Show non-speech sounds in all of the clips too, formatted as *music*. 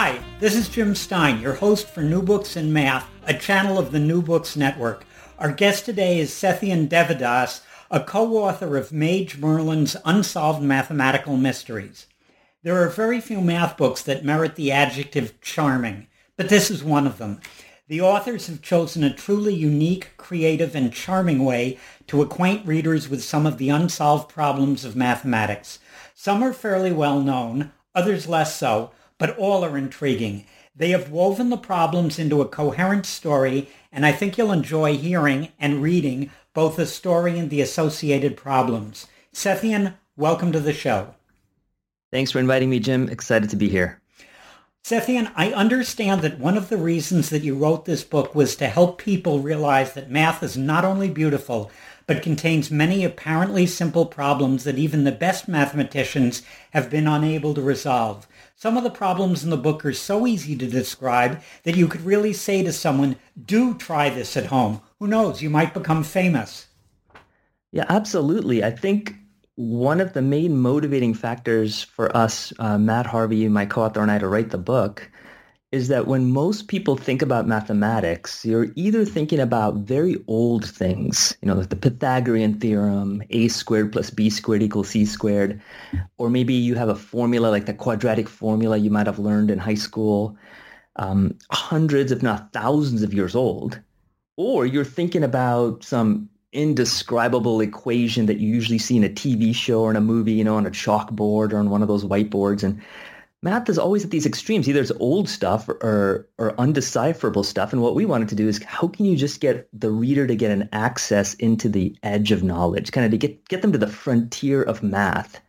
Hi, this is Jim Stein, your host for New Books in Math, a channel of the New Books Network. Our guest today is Satyan Devadoss, a co-author of Mage Merlin's Unsolved Mathematical Mysteries. There are very few math books that merit the adjective charming, but this is one of them. The authors have chosen a truly unique, creative, and charming way to acquaint readers with some of the unsolved problems of mathematics. Some are fairly well known, others less so, but all are intriguing. They have woven the problems into a coherent story, and I think you'll enjoy hearing and reading both the story and the associated problems. Satyan, welcome to the show. Thanks for inviting me, Jim. Excited to be here. Satyan, I understand that one of the reasons that you wrote this book was to help people realize that math is not only beautiful, but contains many apparently simple problems that even the best mathematicians have been unable to resolve. Some of the problems in the book are so easy to describe that you could really say to someone, do try this at home. Who knows, you might become famous. Yeah, absolutely. I think one of the main motivating factors for us, uh, Matt Harvey, my co-author and I, to write the book is that when most people think about mathematics, you're either thinking about very old things, you know, like the Pythagorean theorem, a squared plus b squared equals c squared, or maybe you have a formula like the quadratic formula you might have learned in high school, um, hundreds, if not thousands of years old, or you're thinking about some indescribable equation that you usually see in a TV show or in a movie, you know, on a chalkboard or on one of those whiteboards. And math is always at these extremes. Either it's old stuff or, or undecipherable stuff. And what we wanted to do is how can you just get the reader to get an access into the edge of knowledge, kind of to get, get them to the frontier of math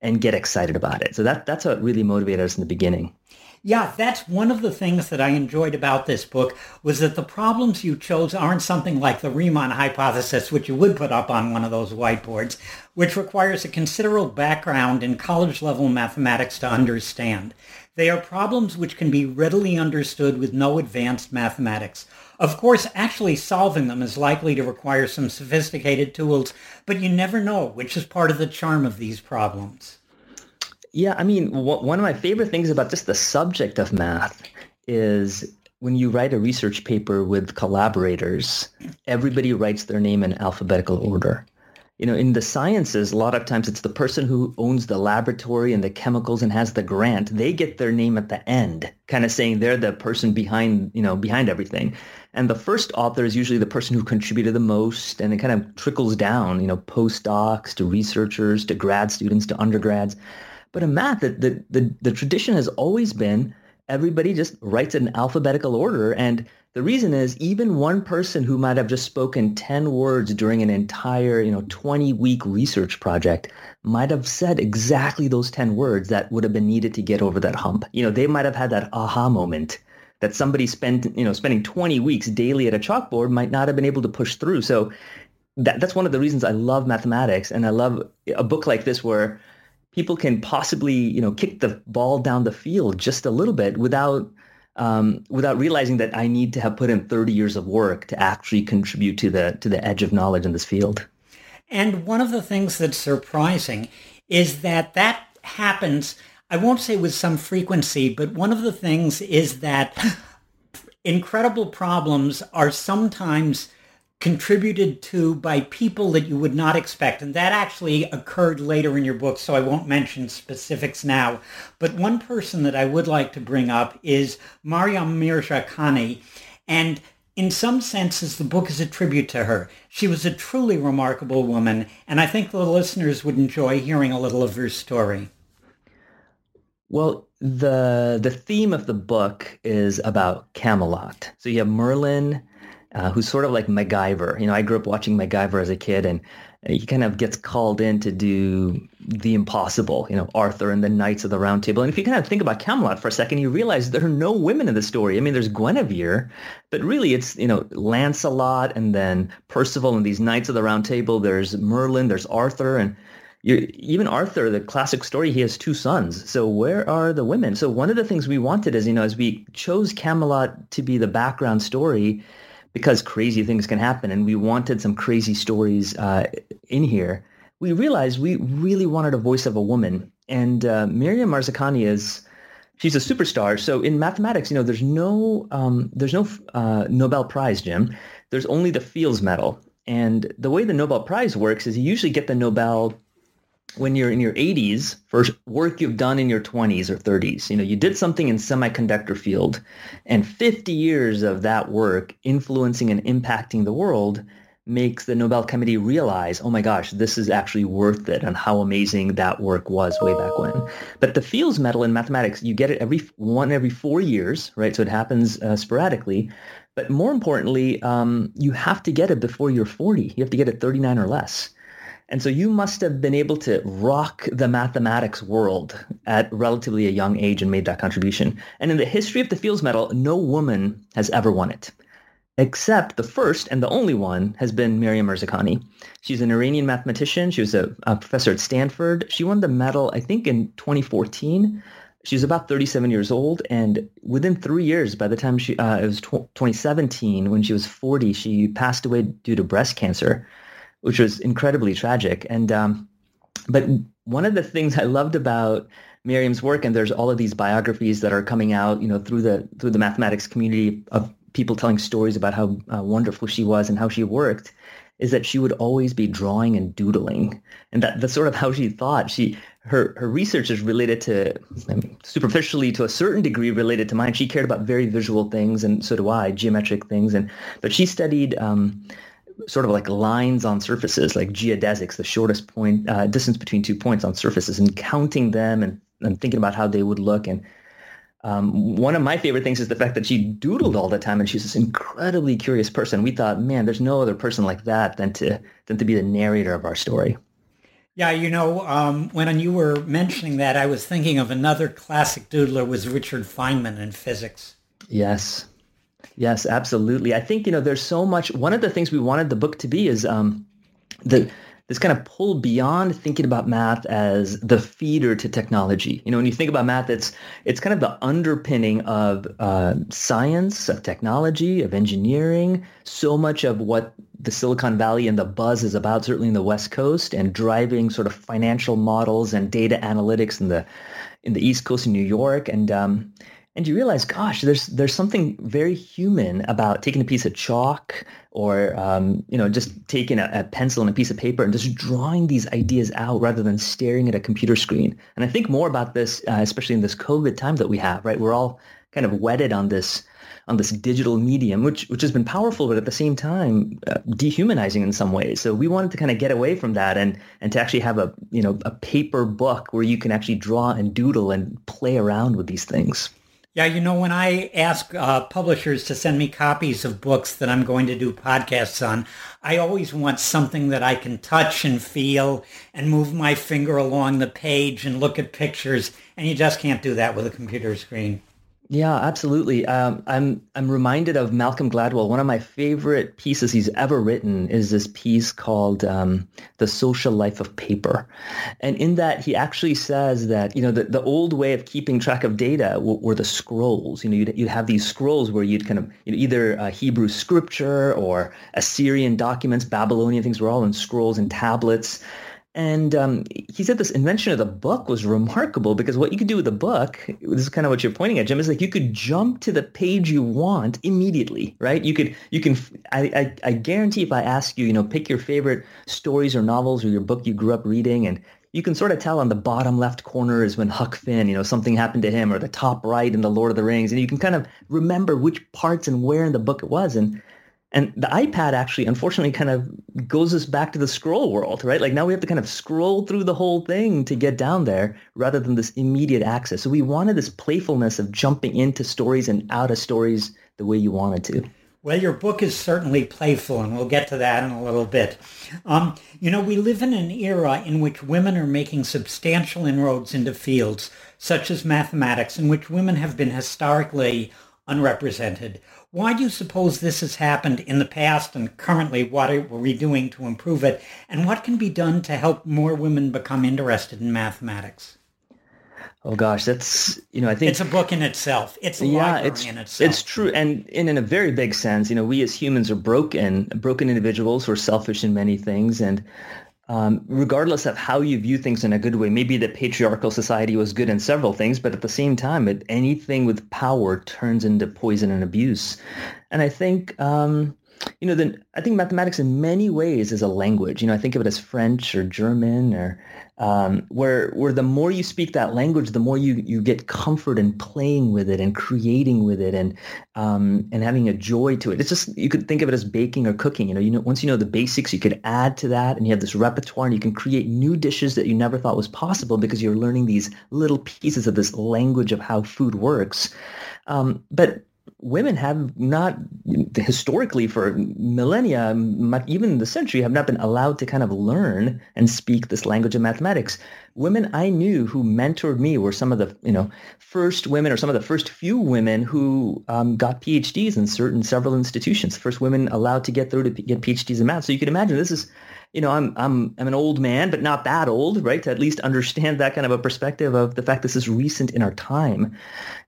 and get excited about it. So that, that's what really motivated us in the beginning. Yeah, that's one of the things that I enjoyed about this book was that the problems you chose aren't something like the Riemann hypothesis, which you would put up on one of those whiteboards, which requires a considerable background in college-level mathematics to understand. They are problems which can be readily understood with no advanced mathematics. Of course, actually solving them is likely to require some sophisticated tools, but you never know, which is part of the charm of these problems. Yeah, I mean, one of my favorite things about just the subject of math is when you write a research paper with collaborators, everybody writes their name in alphabetical order. You know, in the sciences, a lot of times it's the person who owns the laboratory and the chemicals and has the grant. They get their name at the end, kind of saying they're the person behind, you know, behind everything. And the first author is usually the person who contributed the most, and it kind of trickles down, you know, postdocs to researchers to grad students to undergrads. But in math, the, the, the, the tradition has always been everybody just writes it in alphabetical order. And the reason is even one person who might have just spoken 10 words during an entire, you know, 20 week research project might have said exactly those 10 words that would have been needed to get over that hump. You know, they might have had that aha moment that somebody spent, you know, spending 20 weeks daily at a chalkboard might not have been able to push through. So that, that's one of the reasons I love mathematics and I love a book like this where people can possibly, you know, kick the ball down the field just a little bit without um, without realizing that I need to have put in 30 years of work to actually contribute to the to the edge of knowledge in this field. And one of the things that's surprising is that that happens, I won't say with some frequency, but one of the things is that *laughs* incredible problems are sometimes contributed to by people that you would not expect. And that actually occurred later in your book, so I won't mention specifics now. But one person that I would like to bring up is Maryam Mirzakhani. And in some senses, the book is a tribute to her. She was a truly remarkable woman, and I think the listeners would enjoy hearing a little of her story. Well, the the theme of the book is about Camelot. So you have Merlin, uh, who's sort of like MacGyver. You know, I grew up watching MacGyver as a kid, and he kind of gets called in to do the impossible, you know, Arthur and the Knights of the Round Table. And if you kind of think about Camelot for a second, you realize there are no women in the story. I mean, there's Guinevere, but really it's, you know, Lancelot and then Percival and these Knights of the Round Table. There's Merlin, there's Arthur, and even Arthur, the classic story, he has two sons. So where are the women? So one of the things we wanted is, you know, as we chose Camelot to be the background story, because crazy things can happen, and we wanted some crazy stories uh, in here we realized we really wanted a voice of a woman. And uh, Maryam Mirzakhani is, she's a superstar. So in mathematics, you know, there's no, um, there's no uh, Nobel Prize, Jim. There's only the Fields Medal. And the way the Nobel Prize works is you usually get the Nobel when you're in your 80s for work you've done in your 20s or 30s. You know, you did something in semiconductor field and 50 years of that work influencing and impacting the world makes the Nobel Committee realize, oh my gosh, this is actually worth it and how amazing that work was way back when. But the Fields Medal in mathematics, you get it every one every four years, right? So it happens uh, sporadically. But more importantly, um, you have to get it before you're 40. You have to get it 39 or less. And so you must have been able to rock the mathematics world at relatively a young age and made that contribution. And in the history of the Fields Medal, no woman has ever won it except the first and the only one has been Maryam Mirzakhani. She's an Iranian mathematician. She was a, a, professor at Stanford. She won the medal, I think, in 2014. She was about 37 years old, and within three years, by the time she uh, it was tw- 2017, when she was 40, she passed away due to breast cancer, which was incredibly tragic. And um, but one of the things I loved about Maryam's work, and there's all of these biographies that are coming out, you know, through the through the mathematics community of people telling stories about how uh, wonderful she was and how she worked is that she would always be drawing and doodling. And that that's sort of how she thought. She her her research is related to I mean, superficially to a certain degree related to mine. She cared about very visual things and so do i geometric things. And but she studied um, sort of like lines on surfaces like geodesics the shortest point uh, distance between two points on surfaces and counting them and, and thinking about how they would look and um, one of my favorite things is the fact that she doodled all the time, and she's this incredibly curious person. We thought, man, there's no other person like that than to than to be the narrator of our story. Yeah, you know, um, when you were mentioning that, I was thinking of another classic doodler was Richard Feynman in physics. Yes, yes, absolutely. I think you know, there's so much. One of the things we wanted the book to be is um, the this kind of pull beyond thinking about math as the feeder to technology. You know, when you think about math, it's it's kind of the underpinning of uh, science, of technology, of engineering. So much of what the Silicon Valley and the buzz is about, certainly in the West Coast, and driving sort of financial models and data analytics in the in the East Coast in New York, and um, and you realize, gosh, there's there's something very human about taking a piece of chalk or um, you know just taking a, a, pencil and a piece of paper and just drawing these ideas out rather than staring at a computer screen. And I think more about this, uh, especially in this COVID time that we have. Right, we're all kind of wedded on this on this digital medium, which which has been powerful, but at the same time uh, dehumanizing in some ways. So we wanted to kind of get away from that and and to actually have a you know a paper book where you can actually draw and doodle and play around with these things. Yeah, you know, when I ask uh, publishers to send me copies of books that I'm going to do podcasts on, I always want something that I can touch and feel and move my finger along the page and look at pictures. And you just can't do that with a computer screen. Yeah, absolutely. Um, I'm I'm reminded of Malcolm Gladwell. One of my favorite pieces he's ever written is this piece called um, "The Social Life of Paper," and in that he actually says that you know the, the old way of keeping track of data were, were the scrolls. You know, you'd, you'd have these scrolls where you'd kind of you know, either uh, Hebrew scripture or Assyrian documents, Babylonian things were all in scrolls and tablets. And um, he said this invention of the book was remarkable because what you could do with the book, this is kind of what you're pointing at, Jim, is like you could jump to the page you want immediately, right? You could, you can, I, I, I guarantee if I ask you, you know, pick your favorite stories or novels or your book you grew up reading and you can sort of tell on the bottom left corner is when Huck Finn, you know, something happened to him, or the top right in the Lord of the Rings, and you can kind of remember which parts and where in the book it was. And and the iPad actually, unfortunately, kind of goes us back to the scroll world, right? Like now we have to kind of scroll through the whole thing to get down there rather than this immediate access. So we wanted this playfulness of jumping into stories and out of stories the way you wanted to. Well, your book is certainly playful, and we'll get to that in a little bit. Um, you know, we live in an era in which women are making substantial inroads into fields such as mathematics, in which women have been historically unrepresented. Why do you suppose this has happened in the past and currently what are we doing to improve it? And what can be done to help more women become interested in mathematics? Oh gosh, that's you know I think it's a book in itself. It's a yeah, it's, in itself. It's true, and, and in a very big sense, you know, we as humans are broken, broken individuals who are selfish in many things, and um, regardless of how you view things in a good way, maybe the patriarchal society was good in several things, but at the same time, it, anything with power turns into poison and abuse. And I think, um, you know, then I think mathematics in many ways is a language. You know, I think of it as French or German or um, where where the more you speak that language, the more you you get comfort in playing with it and creating with it and um, and having a joy to it. It's just you could think of it as baking or cooking. You know, you know once you know the basics, you could add to that, and you have this repertoire, and you can create new dishes that you never thought was possible because you're learning these little pieces of this language of how food works. Um, but women have not historically for millennia, even the century, have not been allowed to kind of learn and speak this language of mathematics. Women I knew who mentored me were some of the you know first women or some of the first few women who um, got PhDs in certain several institutions. First women allowed to get through to get PhDs in math. So you can imagine this is you know, I'm I'm I'm an old man, but not that old, right? To at least understand that kind of a perspective of the fact this is recent in our time.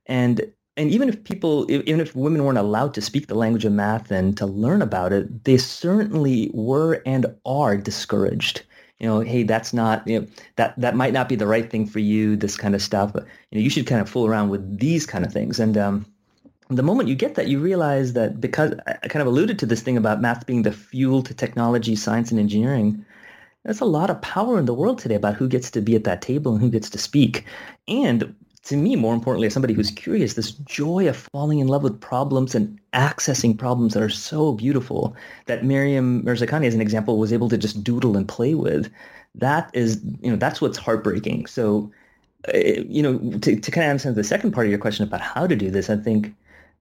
And and even if people, even if women weren't allowed to speak the language of math and to learn about it, they certainly were and are discouraged. You know, hey, that's not, you know, that, that might not be the right thing for you, this kind of stuff. But, you know, you should kind of fool around with these kind of things. And um, the moment you get that, you realize that because I kind of alluded to this thing about math being the fuel to technology, science, and engineering, there's a lot of power in the world today about who gets to be at that table and who gets to speak. And to me, more importantly, as somebody who's curious, this joy of falling in love with problems and accessing problems that are so beautiful that Maryam Mirzakhani, as an example, was able to just doodle and play with. That is, you know, that's what's heartbreaking. So, uh, you know, to, to kind of answer the second part of your question about how to do this, I think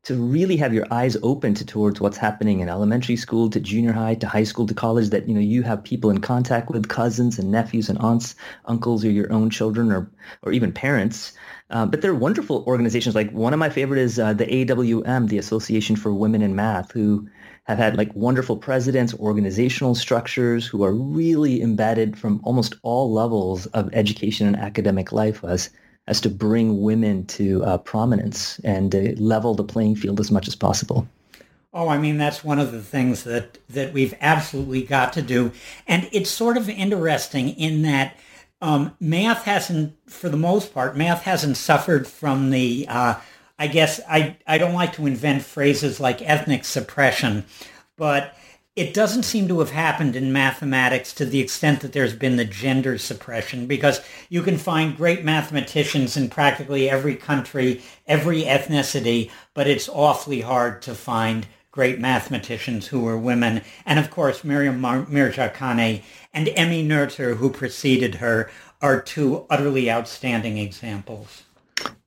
to really have your eyes open to, towards what's happening in elementary school to junior high to high school to college that you know you have people in contact with cousins and nephews and aunts uncles or your own children or or even parents uh, but they're wonderful organizations. Like one of my favorite is uh, the AWM, the Association for Women in Math, who have had like wonderful presidents, organizational structures who are really embedded from almost all levels of education and academic life as as to bring women to uh, prominence and level the playing field as much as possible. Oh, I mean, that's one of the things that, that we've absolutely got to do. And it's sort of interesting in that um, math hasn't, for the most part, math hasn't suffered from the, uh, I guess, I, I don't like to invent phrases like ethnic suppression, but it doesn't seem to have happened in mathematics to the extent that there's been the gender suppression because you can find great mathematicians in practically every country, every ethnicity, but it's awfully hard to find great mathematicians who were women. And of course, Maryam Mirzakhani and Emmy Noether, who preceded her, are two utterly outstanding examples.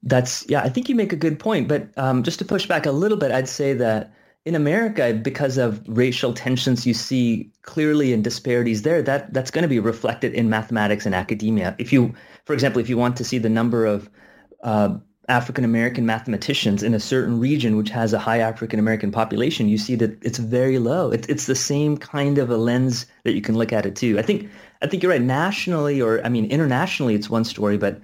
That's, yeah, I think you make a good point. But um, just to push back a little bit, I'd say that in America, because of racial tensions you see clearly in disparities there, that, that's going to be reflected in mathematics and academia. If you, for example, if you want to see the number of uh, African American mathematicians in a certain region which has a high African American population, you see that it's very low. It's it's the same kind of a lens that you can look at it too. I think I think you're right. Nationally, or I mean internationally, it's one story, but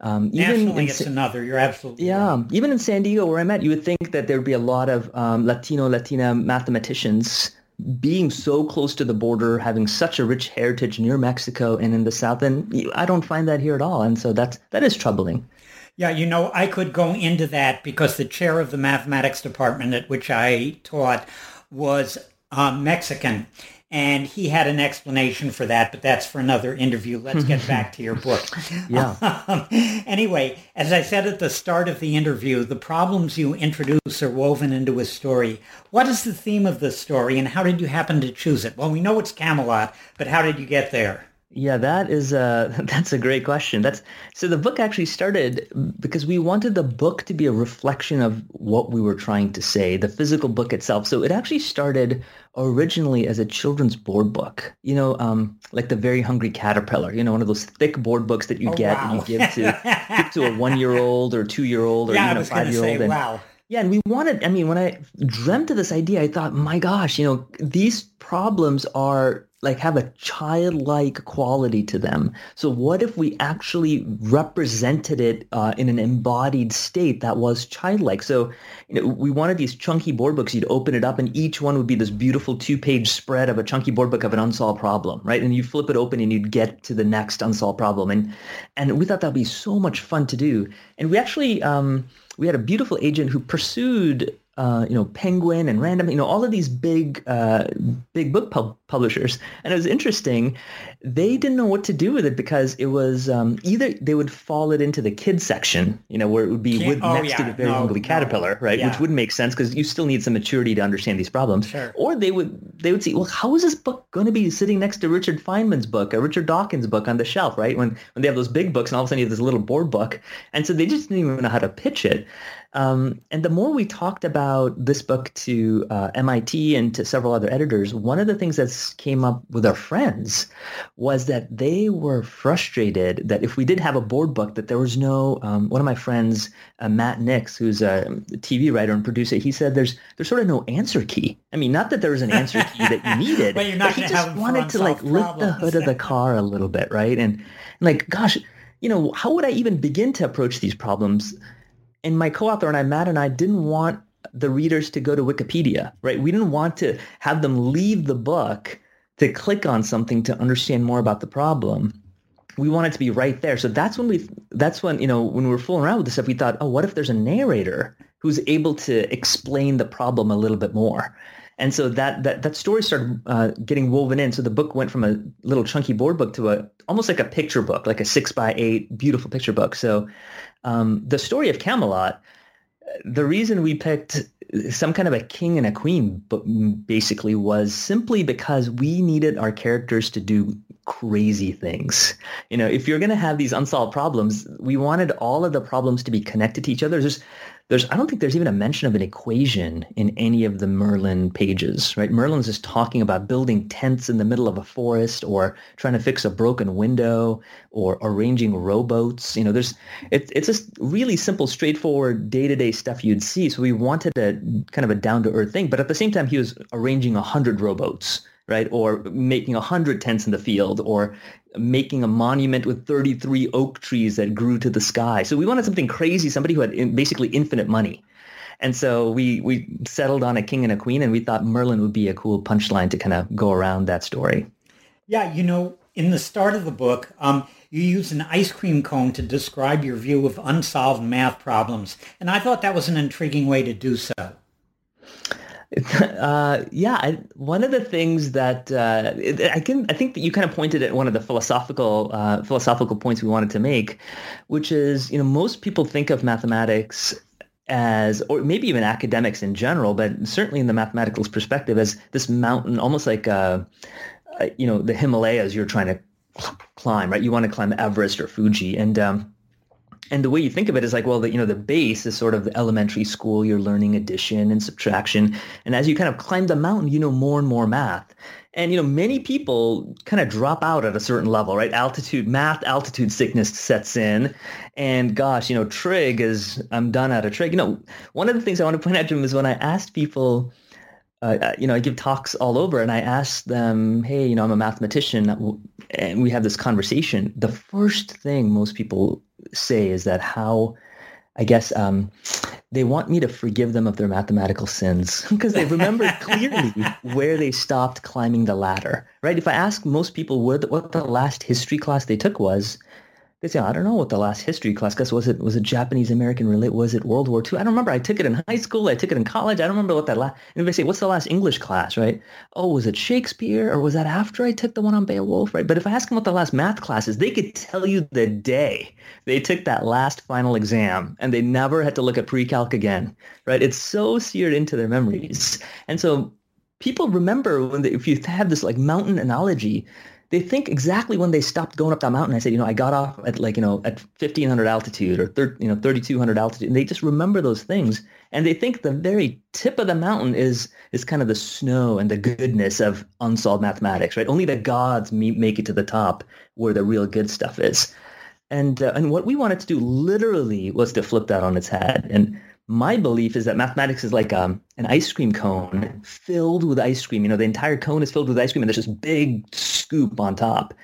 um, even Nationally, it's another. You're absolutely yeah. Right. Even in San Diego, where I'm at, you would think that there would be a lot of um, Latino, Latina mathematicians being so close to the border, having such a rich heritage near Mexico and in the South, and I don't find that here at all. And so that's that is troubling. Yeah, you know, I could go into that because the chair of the mathematics department at which I taught was uh, Mexican. And he had an explanation for that, but that's for another interview. Let's get back to your book. *laughs* yeah. *laughs* Um, anyway, as I said at the start of the interview, the problems you introduce are woven into a story. What is the theme of the story, and how did you happen to choose it? Well, we know it's Camelot, but how did you get there? Yeah, that is a *laughs* that's a great question. That's so the book actually started because we wanted the book to be a reflection of what we were trying to say, the physical book itself. So it actually started originally as a children's board book. You know, um, like the Very Hungry Caterpillar. You know, one of those thick board books that you oh, get wow. and you give to give to a *laughs* one year old or two year old or yeah, even a five year old. Wow. Yeah, and we wanted. I mean, when I dreamt of this idea, I thought, my gosh, you know, these problems are like have a childlike quality to them. So what if we actually represented it uh, in an embodied state that was childlike? So you know, we wanted these chunky board books. You'd open it up, and each one would be this beautiful two-page spread of a chunky board book of an unsolved problem, right? And you flip it open, and you'd get to the next unsolved problem. And and we thought that'd be so much fun to do. And we actually um, we had a beautiful agent who pursued uh, you know, Penguin and Random, you know, all of these big, uh, big book pub- publishers. And it was interesting. They didn't know what to do with it because it was um, either they would fall it into the kids section, you know, where it would be with, oh, next yeah. to the very no, hungry caterpillar, right? Yeah. Which would make sense because you still need some maturity to understand these problems. Sure. Or they would they would see, well, how is this book going to be sitting next to Richard Feynman's book, or Richard Dawkins' book on the shelf, right? When when they have those big books and all of a sudden you have this little board book, and so they just didn't even know how to pitch it. Um, and the more we talked about this book to uh, MIT and to several other editors, one of the things that came up with our friends was that they were frustrated that if we did have a board book, that there was no. Um, one of my friends, uh, Matt Nix, who's a TV writer and producer, he said there's there's sort of no answer key. I mean, not that there was an answer key that you needed, *laughs* but, you're not but he just wanted to like lift the hood of the car a little bit, right? And, and like, gosh, you know, how would I even begin to approach these problems? And my co-author and I, Matt and I, didn't want the readers to go to Wikipedia, right? We didn't want to have them leave the book to click on something to understand more about the problem. We wanted to be right there. So that's when we, that's when, you know, when we were fooling around with this stuff, we thought, oh, what if there's a narrator who's able to explain the problem a little bit more? And so that that that story started uh, getting woven in. So the book went from a little chunky board book to a almost like a picture book, like a six by eight beautiful picture book. So um, the story of Camelot, the reason we picked some kind of a king and a queen basically was simply because we needed our characters to do crazy things. You know, if you're going to have these unsolved problems, we wanted all of the problems to be connected to each other. There's there's I don't think there's even a mention of an equation in any of the Merlin pages, right? Merlin's just talking about building tents in the middle of a forest or trying to fix a broken window or arranging rowboats. You know, there's it's it's just really simple, straightforward day-to-day stuff you'd see. So we wanted a kind of a down-to-earth thing, but at the same time he was arranging a hundred rowboats right? Or making a hundred tents in the field, or making a monument with 33 oak trees that grew to the sky. So we wanted something crazy, somebody who had basically infinite money. And so we we settled on a king and a queen, and we thought Merlin would be a cool punchline to kind of go around that story. Yeah, you know, in the start of the book, um, you use an ice cream cone to describe your view of unsolved math problems, and I thought that was an intriguing way to do so. Uh, yeah, I, one of the things that uh, I can, I think that you kind of pointed at one of the philosophical uh, philosophical points we wanted to make, which is you know most people think of mathematics as, or maybe even academics in general, but certainly in the mathematical perspective, as this mountain, almost like uh, uh, you know the Himalayas you're trying to climb, right? You want to climb Everest or Fuji, and um, and the way you think of it is like, well, the, you know, the base is sort of the elementary school. You're learning addition and subtraction. And as you kind of climb the mountain, you know more and more math. And, you know, many people kind of drop out at a certain level, right? Altitude, math, altitude sickness sets in. And gosh, you know, trig is, I'm done out of trig. You know, one of the things I want to point out to him is when I asked people, uh, uh, you know, I give talks all over and I ask them, hey, you know, I'm a mathematician and we have this conversation. The first thing most people say is that how, I guess, um, they want me to forgive them of their mathematical sins *laughs* because they remember *laughs* clearly where they stopped climbing the ladder, right? If I ask most people what, what the last history class they took was, they say, I don't know what the last history class was. It was it Japanese American relate? Was it World War II? I don't remember. I took it in high school. I took it in college. I don't remember what that last. And they say, what's the last English class? Right? Oh, was it Shakespeare or was that after I took the one on Beowulf? Right? But if I ask them what the last math class is, they could tell you the day they took that last final exam, and they never had to look at pre-calc again. Right? It's so seared into their memories, and so people remember when they, if you have this like mountain analogy they think exactly when they stopped going up that mountain. I said, you know, I got off at like, you know, at 1500 altitude or, you know, 3200 altitude. And they just remember those things. And they think the very tip of the mountain is, is kind of the snow and the goodness of unsolved mathematics, right? Only the gods make it to the top where the real good stuff is. And, uh, and what we wanted to do literally was to flip that on its head. And my belief is that mathematics is like um, an ice cream cone filled with ice cream. You know, the entire cone is filled with ice cream and there's this big scoop on top.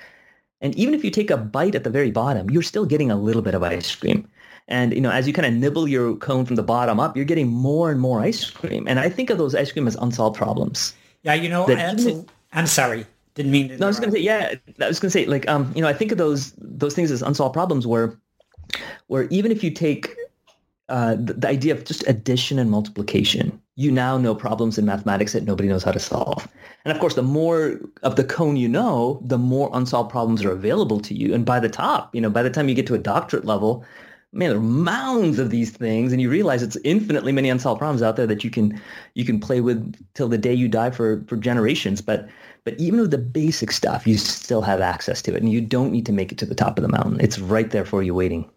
And even if you take a bite at the very bottom, you're still getting a little bit of ice cream. And, you know, as you kind of nibble your cone from the bottom up, you're getting more and more ice cream. And I think of those ice cream as unsolved problems. Yeah, you know, I, I'm sorry. Didn't mean to. No, I was going to say, yeah, I was going to say, like, um, you know, I think of those those things as unsolved problems where, where even if you take uh, the, the, idea of just addition and multiplication. You now know problems in mathematics that nobody knows how to solve. And of course, the more of the cone you know, the more unsolved problems are available to you. And by the top, you know, by the time you get to a doctorate level, man, there are mounds of these things, and you realize it's infinitely many unsolved problems out there that you can you can play with till the day you die for for generations. But but even with the basic stuff, you still have access to it, and you don't need to make it to the top of the mountain. It's right there for you waiting.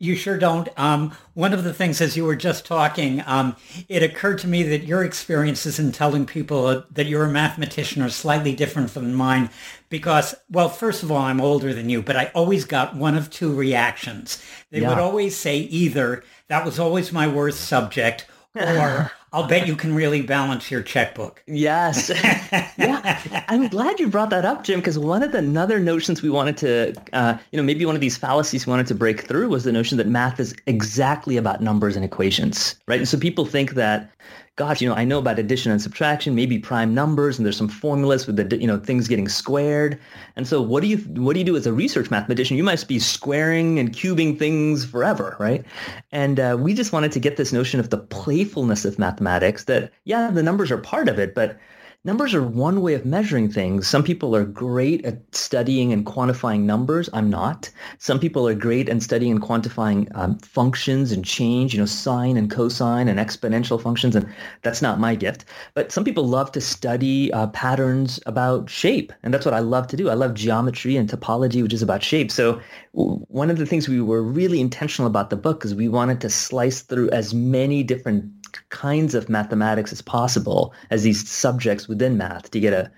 You sure don't. Um, one of the things, as you were just talking, um, it occurred to me that your experiences in telling people that you're a mathematician are slightly different from mine because, well, first of all, I'm older than you, but I always got one of two reactions. They yeah. would always say either, that was always my worst subject, *laughs* or I'll bet you can really balance your checkbook. Yes. *laughs* yeah. I'm glad you brought that up, Jim, because one of the other notions we wanted to, uh, you know, maybe one of these fallacies we wanted to break through was the notion that math is exactly about numbers and equations, right? And so people think that gosh, you know, I know about addition and subtraction, maybe prime numbers, and there's some formulas with the, you know, things getting squared. And so what do you, what do you do as a research mathematician? You must be squaring and cubing things forever, right? And uh, we just wanted to get this notion of the playfulness of mathematics that, yeah, the numbers are part of it, but numbers are one way of measuring things. Some people are great at studying and quantifying numbers. I'm not. Some people are great at studying and quantifying um, functions and change, you know, sine and cosine and exponential functions, and that's not my gift. But some people love to study uh, patterns about shape, and that's what I love to do. I love geometry and topology, which is about shape. So one of the things we were really intentional about the book is we wanted to slice through as many different kinds of mathematics as possible as these subjects within math to get a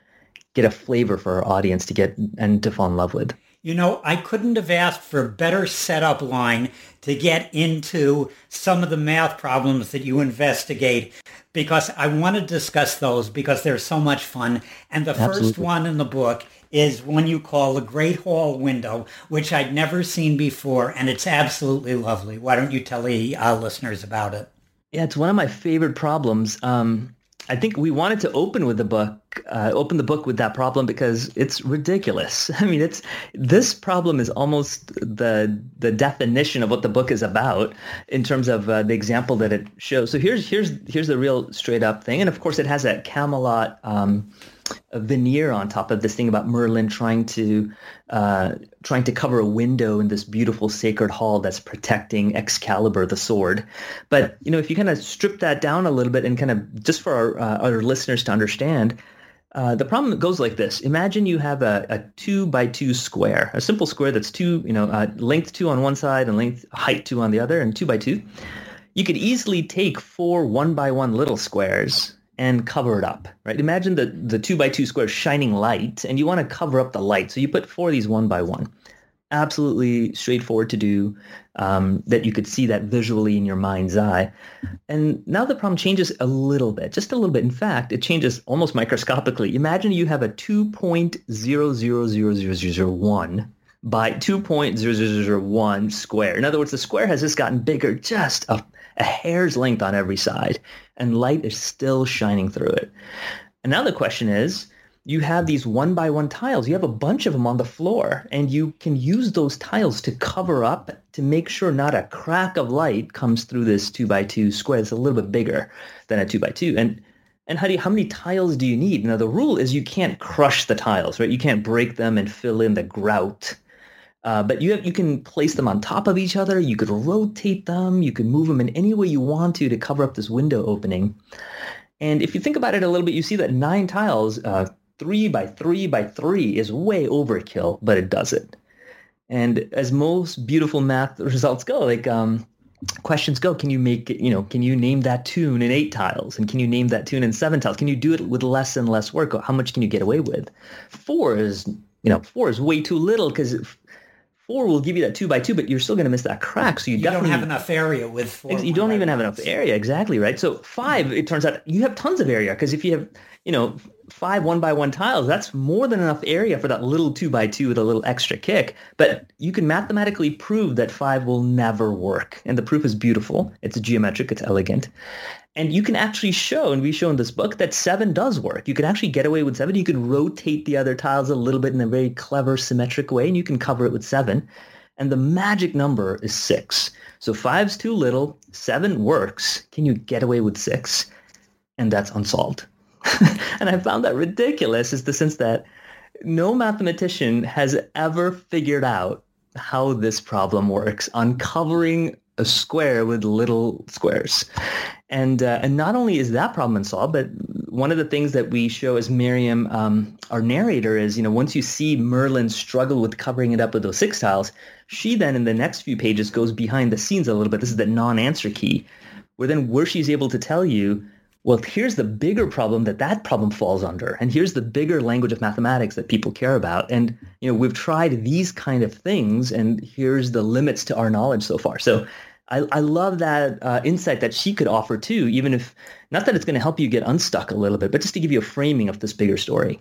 get a flavor for our audience to get and to fall in love with. You know, I couldn't have asked for a better setup line to get into some of the math problems that you investigate because I want to discuss those because they're so much fun. And the Absolutely. first one in the book is one you call the Great Hall Window, which I'd never seen before, and it's absolutely lovely. Why don't you tell the uh, listeners about it? Yeah, it's one of my favorite problems. Um, I think we wanted to open with the book, uh, open the book with that problem because it's ridiculous. *laughs* I mean, it's this problem is almost the the definition of what the book is about in terms of uh, the example that it shows. So here's here's here's the real straight up thing, and of course it has that Camelot. Um, a veneer on top of this thing about Merlin trying to uh, trying to cover a window in this beautiful sacred hall that's protecting Excalibur, the sword. But you know, if you kind of strip that down a little bit and kind of just for our, uh, our listeners to understand, Uh, the problem goes like this. Imagine you have a, a two by two square, a simple square that's two, you know, uh, length two on one side and length height two on the other, and two by two. You could easily take four one by one little squares and cover it up, right? Imagine the, the two by two square shining light, and you want to cover up the light. So you put four of these one by one absolutely straightforward to do um, that you could see that visually in your mind's eye. And now the problem changes a little bit, just a little bit. In fact, it changes almost microscopically. Imagine you have a 2.000001 by 2.0001 square. In other words, the square has just gotten bigger, just a, a hair's length on every side, and light is still shining through it. And now the question is, you have these one by one tiles. You have a bunch of them on the floor and you can use those tiles to cover up to make sure not a crack of light comes through this two by two square. It's a little bit bigger than a two by two. And and how do how many tiles do you need? Now the rule is you can't crush the tiles, right? You can't break them and fill in the grout. Uh, but you have, you can place them on top of each other. You could rotate them. You could move them in any way you want to to cover up this window opening. And if you think about it a little bit, you see that nine tiles uh, three by three by three is way overkill, but it does it. And as most beautiful math *laughs* results go, like um, questions go, can you make you know, can you name that tune in eight tiles? And can you name that tune in seven tiles? Can you do it with less and less work? How much can you get away with? Four is, you know, four is way too little because four will give you that two by two, but you're still going to miss that crack. So you, you definitely don't have enough area with four. You don't even have enough area, exactly right. So five, it turns out you have tons of area because if you have, you know, five one by one tiles, that's more than enough area for that little two by two with a little extra kick. But you can mathematically prove that five will never work. And the proof is beautiful. It's geometric. It's elegant. And you can actually show, and we show in this book, that seven does work. You can actually get away with seven. You can rotate the other tiles a little bit in a very clever, symmetric way, and you can cover it with seven. And the magic number is six. So five's too little. Seven works. Can you get away with six? And that's unsolved. *laughs* and I found that ridiculous is the sense that no mathematician has ever figured out how this problem works, uncovering a square with little squares. And uh, and not only is that problem unsolved, but one of the things that we show as Miriam, um, our narrator, is you know once you see Merlin struggle with covering it up with those six tiles, she then in the next few pages goes behind the scenes a little bit. This is the non-answer key, where then where she's able to tell you well, here's the bigger problem that that problem falls under. And here's the bigger language of mathematics that people care about. And, you know, we've tried these kind of things and here's the limits to our knowledge so far. So I, I love that uh, insight that she could offer too, even if, not that it's going to help you get unstuck a little bit, but just to give you a framing of this bigger story.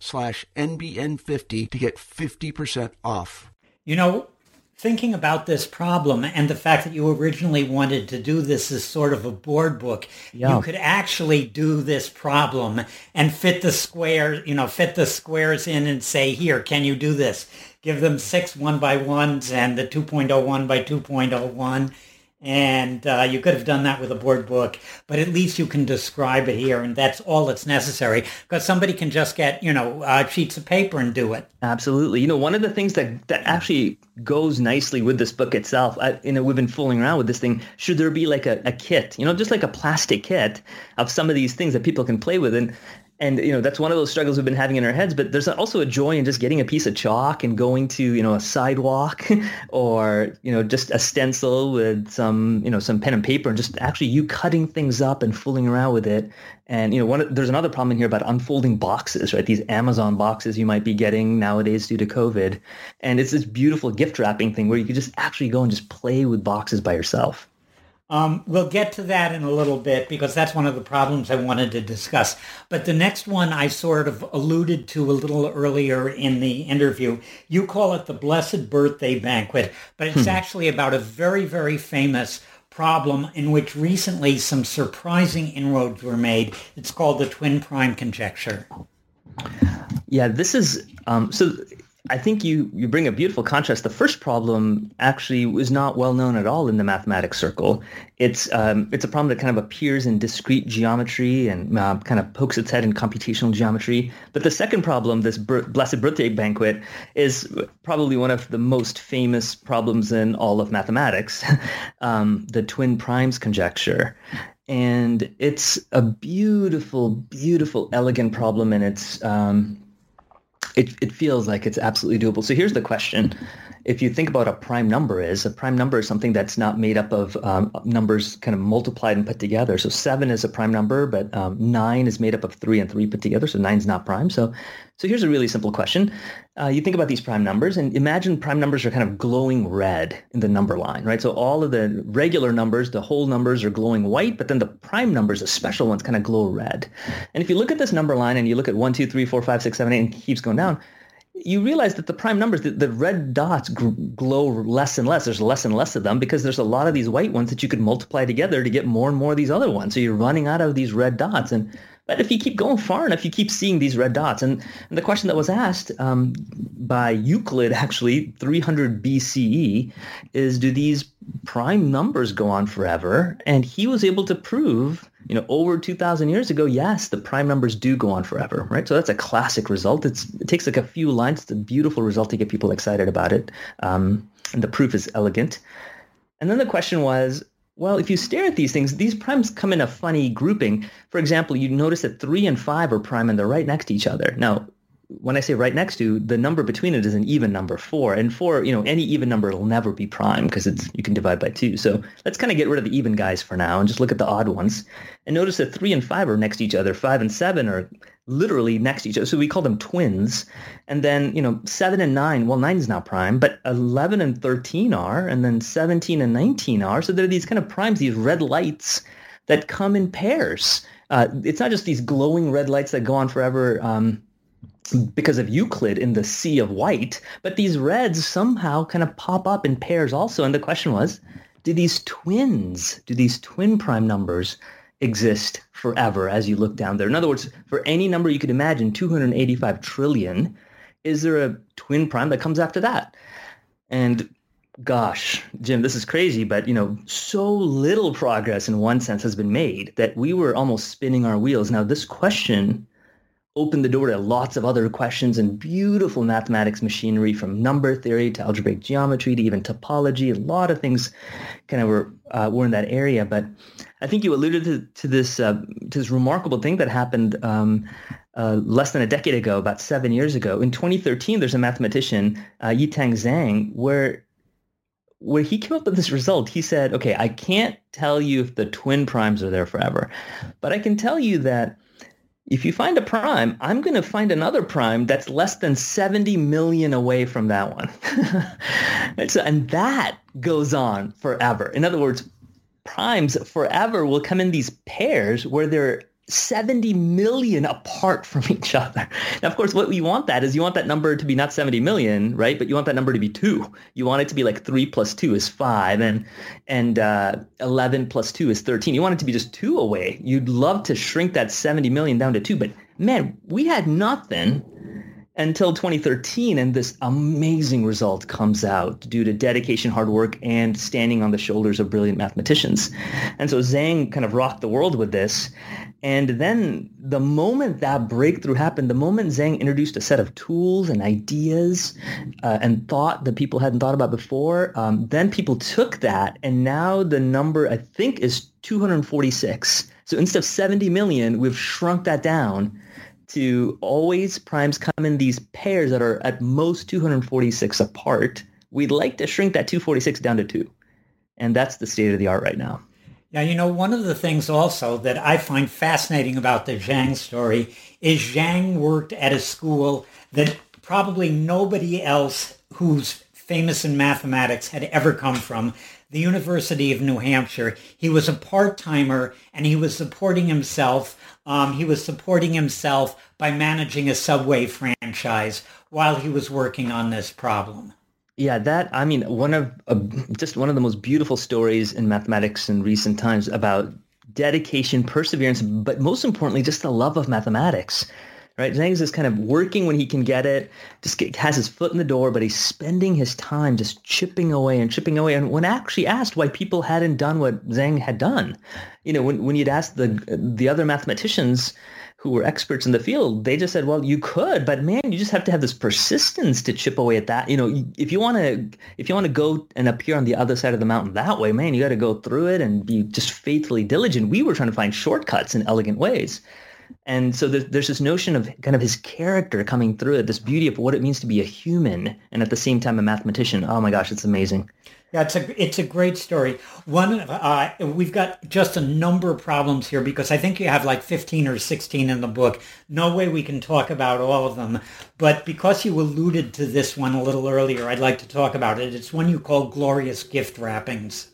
slash NBN50 to get 50% off. You know, thinking about this problem and the fact that you originally wanted to do this as sort of a board book, yeah. you could actually do this problem and fit the square, you know, fit the squares in and say, here, can you do this? Give them six one by ones and the 2.01 by 2.01 and uh, you could have done that with a board book, but at least you can describe it here, and that's all that's necessary. Because somebody can just get, you know, uh, sheets of paper and do it. Absolutely. You know, one of the things that that actually goes nicely with this book itself. I, you know, we've been fooling around with this thing. Should there be like a, a kit? You know, just like a plastic kit of some of these things that people can play with, and and you know that's one of those struggles we've been having in our heads but there's also a joy in just getting a piece of chalk and going to you know a sidewalk *laughs* or you know just a stencil with some you know some pen and paper and just actually you cutting things up and fooling around with it. And you know one there's another problem in here about unfolding boxes right? These amazon boxes you might be getting nowadays due to covid. And it's this beautiful gift wrapping thing where you could just actually go and just play with boxes by yourself um, we'll get to that in a little bit because that's one of the problems I wanted to discuss. But the next one I sort of alluded to a little earlier in the interview. You call it the Blessed Birthday Banquet, but it's hmm. actually about a very, very famous problem in which recently some surprising inroads were made. It's called the twin prime conjecture. Yeah, this is um, so I think you, you bring a beautiful contrast. The first problem actually was not well known at all in the mathematics circle. It's um, it's a problem that kind of appears in discrete geometry and uh, kind of pokes its head in computational geometry. But the second problem, this blessed birthday banquet, is probably one of the most famous problems in all of mathematics, *laughs* um, the twin primes conjecture. And it's a beautiful, beautiful, elegant problem, and it's um, it, it feels like it's absolutely doable. So here's the question. If you think about a prime number is, a prime number is something that's not made up of um, numbers kind of multiplied and put together. So seven is a prime number, but um, nine is made up of three and three put together. So nine's not prime. So so here's a really simple question. Uh, you think about these prime numbers and imagine prime numbers are kind of glowing red in the number line, right? So all of the regular numbers, the whole numbers are glowing white, but then the prime numbers, the special ones, kind of glow red. And if you look at this number line and you look at 1, 2, 3, 4, 5, 6, 7, 8, and keeps going down, you realize that the prime numbers, the, the red dots glow less and less. There's less and less of them because there's a lot of these white ones that you could multiply together to get more and more of these other ones. So you're running out of these red dots. And but if you keep going far enough, you keep seeing these red dots. And, and the question that was asked um, by Euclid, actually, 300 BCE, is do these prime numbers go on forever? And he was able to prove, you know, over 2,000 years ago, yes, the prime numbers do go on forever, right? So that's a classic result. It's, it takes like a few lines. It's a beautiful result to get people excited about it. Um, and the proof is elegant. And then the question was, well, if you stare at these things, these primes come in a funny grouping. For example, you notice that 3 and 5 are prime and they're right next to each other. Now, when I say right next to, the number between it is an even number, 4. And 4, you know, any even number will never be prime because it's you can divide by 2. So let's kind of get rid of the even guys for now and just look at the odd ones. And notice that 3 and 5 are next to each other. 5 and 7 are literally next to each other. So we call them twins. And then, you know, 7 and 9, well, 9 is not prime, but 11 and 13 are, and then 17 and 19 are. So there are these kind of primes, these red lights that come in pairs. Uh, it's not just these glowing red lights that go on forever um, because of Euclid in the sea of white, but these reds somehow kind of pop up in pairs also. And the question was, do these twins, do these twin prime numbers exist forever as you look down there. In other words, for any number you could imagine, 285 trillion, is there a twin prime that comes after that? And gosh, Jim, this is crazy, but you know, so little progress in one sense has been made that we were almost spinning our wheels. Now, this question opened the door to lots of other questions and beautiful mathematics machinery from number theory to algebraic geometry to even topology. A lot of things kind of were uh, were in that area. But I think you alluded to, to this uh, to this remarkable thing that happened um, uh, less than a decade ago, about seven years ago. In 2013, there's a mathematician, uh, Yitang Zhang, where where he came up with this result, he said, okay, I can't tell you if the twin primes are there forever, but I can tell you that if you find a prime, I'm going to find another prime that's less than 70 million away from that one. and, *laughs* so, and that goes on forever. In other words, primes forever will come in these pairs where they're 70 million apart from each other. Now, of course, what we want that is you want that number to be not 70 million, right? But you want that number to be two. You want it to be like three plus two is five and, and uh, 11 plus two is 13. You want it to be just two away. You'd love to shrink that 70 million down to two, but man, we had nothing until 2013 and this amazing result comes out due to dedication hard work and standing on the shoulders of brilliant mathematicians. And so zhang kind of rocked the world with this. And then the moment that breakthrough happened the moment zhang introduced a set of tools and ideas uh, and thought that people hadn't thought about before um, then people took that and now the number i think is 246 so instead of 70 million we've shrunk that down to always primes come in these pairs that are at most 246 apart. We'd like to shrink that 246 down to two. And that's the state of the art right now. Now, you know, one of the things also that I find fascinating about the Zhang story is Zhang worked at a school that probably nobody else who's famous in mathematics had ever come from, the University of New Hampshire. He was a part-timer and he was supporting himself. Um, he was supporting himself by managing a subway franchise while he was working on this problem. Yeah, that I mean, one of uh, just one of the most beautiful stories in mathematics in recent times about dedication, perseverance, but most importantly, just the love of mathematics right? Zhang's is kind of working when he can get it, just get, has his foot in the door, but he's spending his time just chipping away and chipping away. And when actually asked why people hadn't done what Zhang had done, you know, when, when you'd asked the the other mathematicians who were experts in the field, they just said, well, you could, but man, you just have to have this persistence to chip away at that. You know, if you want to, if you want to go and appear on the other side of the mountain that way, man, you got to go through it and be just faithfully diligent. We were trying to find shortcuts in elegant ways. And so there's, there's this notion of kind of his character coming through it, this beauty of what it means to be a human and at the same time a mathematician. Oh my gosh, it's amazing. Yeah, it's a it's a great story. One, uh, we've got just a number of problems here because I think you have like 15 or 16 in the book. No way we can talk about all of them, but because you alluded to this one a little earlier, I'd like to talk about it. It's one you call glorious gift wrappings.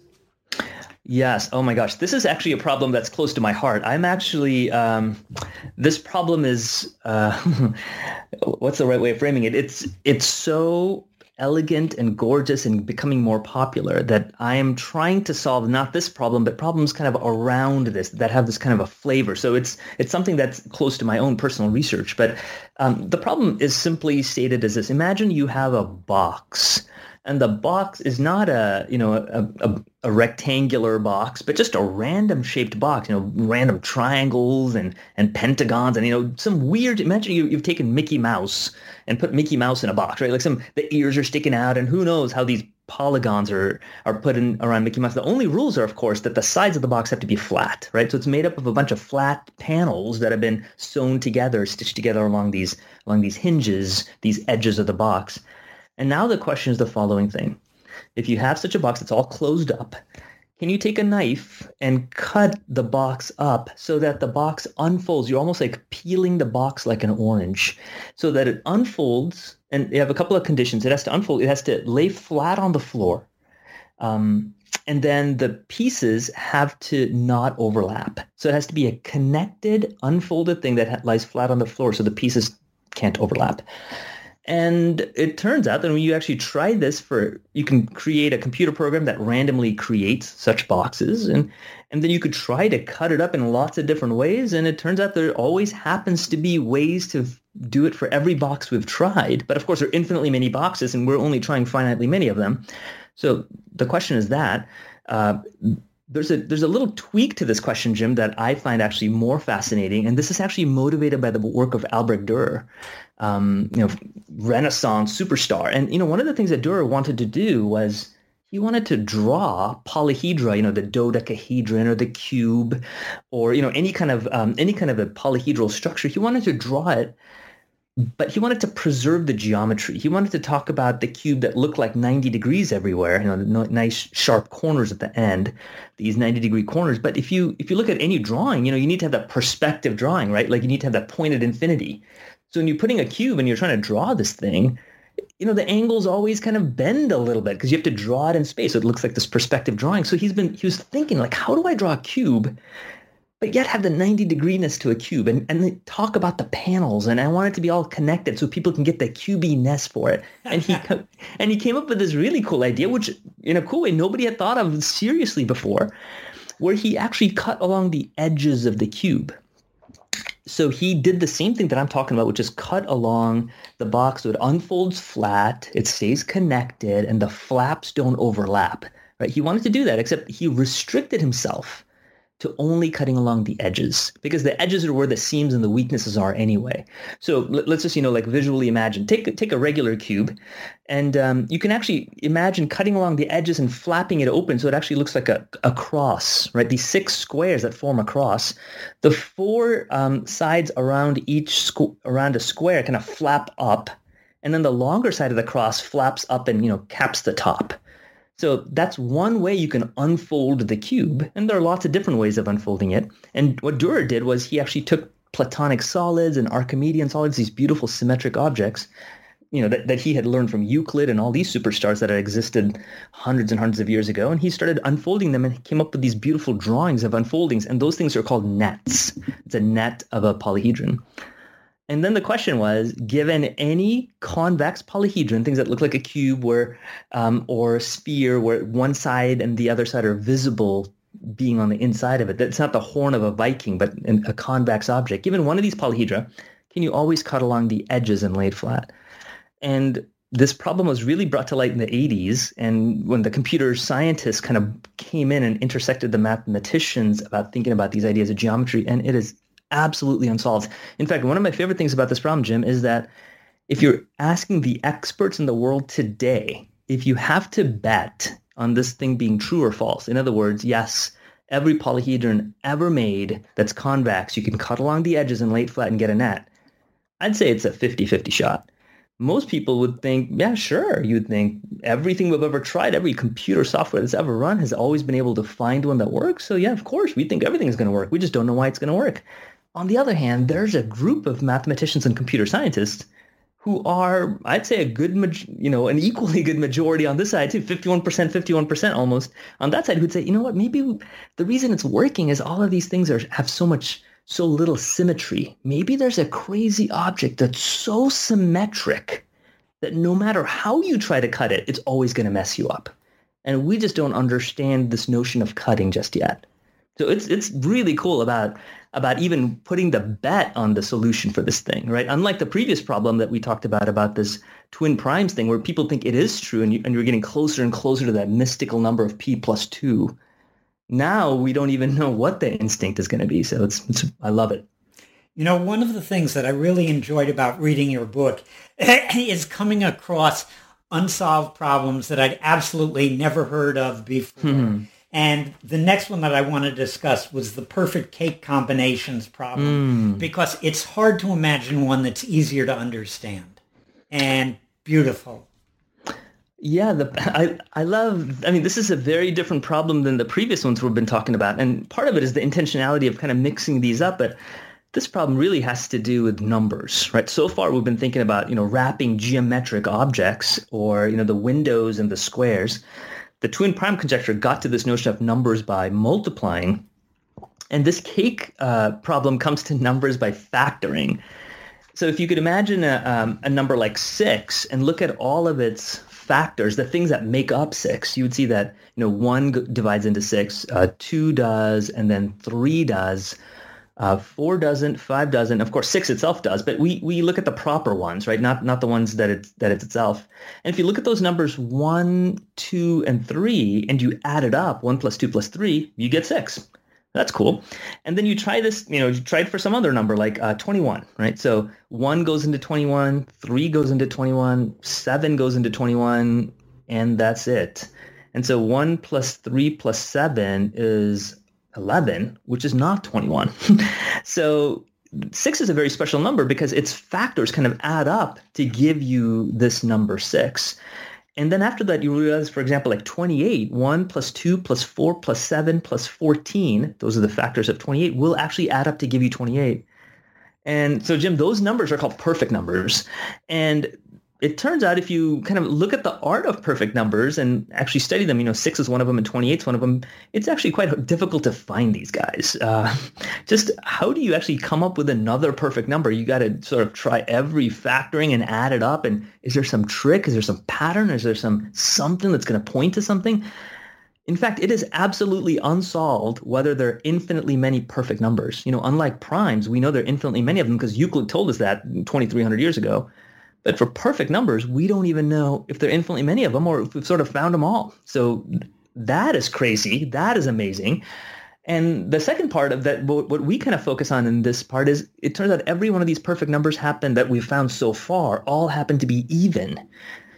Yes. Oh my gosh. This is actually a problem that's close to my heart. I'm actually, um, this problem is, uh, *laughs* what's the right way of framing it? It's, it's so elegant and gorgeous and becoming more popular that I am trying to solve not this problem, but problems kind of around this that have this kind of a flavor. So it's, it's something that's close to my own personal research. But um, the problem is simply stated as this. Imagine you have a box and the box is not a you know a, a, a, rectangular box but just a random shaped box you know random triangles and and pentagons and you know some weird imagine you, you've taken mickey mouse and put mickey mouse in a box right? Like some the ears are sticking out and who knows how these polygons are are put in around mickey mouse. The only rules are of course that the sides of the box have to be flat right? So it's made up of a bunch of flat panels that have been sewn together stitched together along these along these hinges these edges of the box and now the question is the following thing. If you have such a box that's all closed up, can you take a knife and cut the box up so that the box unfolds? You're almost like peeling the box like an orange so that it unfolds. And you have a couple of conditions. It has to unfold. It has to lay flat on the floor. Um, and then the pieces have to not overlap. So it has to be a connected, unfolded thing that lies flat on the floor so the pieces can't overlap. And it turns out that when you actually try this for, you can create a computer program that randomly creates such boxes. And, and then you could try to cut it up in lots of different ways. And it turns out there always happens to be ways to do it for every box we've tried. But of course, there are infinitely many boxes and we're only trying finitely many of them. So the question is that, uh, there's a there's a little tweak to this question, Jim, that I find actually more fascinating, and this is actually motivated by the work of Albrecht Dürer, um, you know, Renaissance superstar. And you know, one of the things that Dürer wanted to do was he wanted to draw polyhedra, you know, the dodecahedron or the cube, or you know, any kind of um, any kind of a polyhedral structure. He wanted to draw it but he wanted to preserve the geometry. He wanted to talk about the cube that looked like 90 degrees everywhere, you know, nice sharp corners at the end, these 90 degree corners. But if you if you look at any drawing, you know, you need to have that perspective drawing, right? Like you need to have that pointed infinity. So when you're putting a cube and you're trying to draw this thing, you know, the angles always kind of bend a little bit because you have to draw it in space. So it looks like this perspective drawing. So he's been he was thinking like, how do I draw a cube but yet have the 90 degreeness to a cube and, and talk about the panels and I want it to be all connected so people can get the cubiness for it. And he *laughs* and he came up with this really cool idea, which in a cool way nobody had thought of seriously before, where he actually cut along the edges of the cube. So he did the same thing that I'm talking about, which is cut along the box so it unfolds flat, it stays connected, and the flaps don't overlap. Right? He wanted to do that, except he restricted himself to only cutting along the edges because the edges are where the seams and the weaknesses are anyway. So let's just, you know, like visually imagine, take, take a regular cube and um, you can actually imagine cutting along the edges and flapping it open so it actually looks like a, a cross, right? These six squares that form a cross. The four um, sides around each, squ- around a square kind of flap up and then the longer side of the cross flaps up and, you know, caps the top. So that's one way you can unfold the cube. And there are lots of different ways of unfolding it. And what Dürer did was he actually took Platonic solids and Archimedean solids, these beautiful symmetric objects, you know, that, that he had learned from Euclid and all these superstars that had existed hundreds and hundreds of years ago. And he started unfolding them and came up with these beautiful drawings of unfoldings. And those things are called nets. It's a net of a polyhedron. And then the question was, given any convex polyhedron, things that look like a cube where, um, or a sphere where one side and the other side are visible being on the inside of it, that's not the horn of a Viking, but a convex object. Given one of these polyhedra, can you always cut along the edges and lay it flat? And this problem was really brought to light in the 80s and when the computer scientists kind of came in and intersected the mathematicians about thinking about these ideas of geometry and it is absolutely unsolved. In fact, one of my favorite things about this problem, Jim, is that if you're asking the experts in the world today, if you have to bet on this thing being true or false, in other words, yes, every polyhedron ever made that's convex, you can cut along the edges and lay it flat and get a net, I'd say it's a 50-50 shot. Most people would think, yeah, sure. You'd think everything we've ever tried, every computer software that's ever run has always been able to find one that works. So yeah, of course, we think everything is going to work. We just don't know why it's going to work. On the other hand, there's a group of mathematicians and computer scientists who are, I'd say, a good, you know, an equally *laughs* good majority on this side too, 51%, 51% almost on that side, who'd say, you know what, maybe the reason it's working is all of these things are have so much, so little symmetry. Maybe there's a crazy object that's so symmetric that no matter how you try to cut it, it's always going to mess you up. And we just don't understand this notion of cutting just yet. So it's it's really cool about about even putting the bet on the solution for this thing, right? Unlike the previous problem that we talked about about this twin primes thing, where people think it is true, and, you, and you're getting closer and closer to that mystical number of p plus two. Now we don't even know what the instinct is going to be. So it's, it's I love it. You know, one of the things that I really enjoyed about reading your book *clears throat* is coming across unsolved problems that I'd absolutely never heard of before. Hmm. And the next one that I want to discuss was the perfect cake combinations problem mm. because it's hard to imagine one that's easier to understand and beautiful. Yeah, the, I I love. I mean, this is a very different problem than the previous ones we've been talking about, and part of it is the intentionality of kind of mixing these up. But this problem really has to do with numbers, right? So far, we've been thinking about you know wrapping geometric objects or you know the windows and the squares the twin prime conjecture got to this notion of numbers by multiplying. And this cake uh, problem comes to numbers by factoring. So if you could imagine a, um, a number like six and look at all of its factors, the things that make up six, you would see that you know one divides into six, uh, two does, and then three does. Uh, four doesn't, five doesn't. Of course, six itself does, but we we look at the proper ones, right? Not not the ones that it's that it's itself. And if you look at those numbers one, two, and three, and you add it up, one plus two plus three, you get six. That's cool. And then you try this, you know, you try it for some other number like uh, 21, right? So one goes into 21, three goes into 21, seven goes into 21, and that's it. And so one plus three plus seven is 11, which is not 21. *laughs* so six is a very special number because its factors kind of add up to give you this number six. And then after that, you realize, for example, like 28, 1 plus 2 plus 4 plus 7 plus 14, those are the factors of 28, will actually add up to give you 28. And so, Jim, those numbers are called perfect numbers. And it turns out if you kind of look at the art of perfect numbers and actually study them, you know, six is one of them and 28 is one of them, it's actually quite difficult to find these guys. Uh, *laughs* just how do you actually come up with another perfect number? You got to sort of try every factoring and add it up. And is there some trick? Is there some pattern? Is there some something that's going to point to something? In fact, it is absolutely unsolved whether there are infinitely many perfect numbers. You know, unlike primes, we know there are infinitely many of them because Euclid told us that 2,300 years ago. But for perfect numbers, we don't even know if there are infinitely many of them or if we've sort of found them all. So that is crazy. That is amazing. And the second part of that, what, we kind of focus on in this part is it turns out every one of these perfect numbers happen that we've found so far all happen to be even.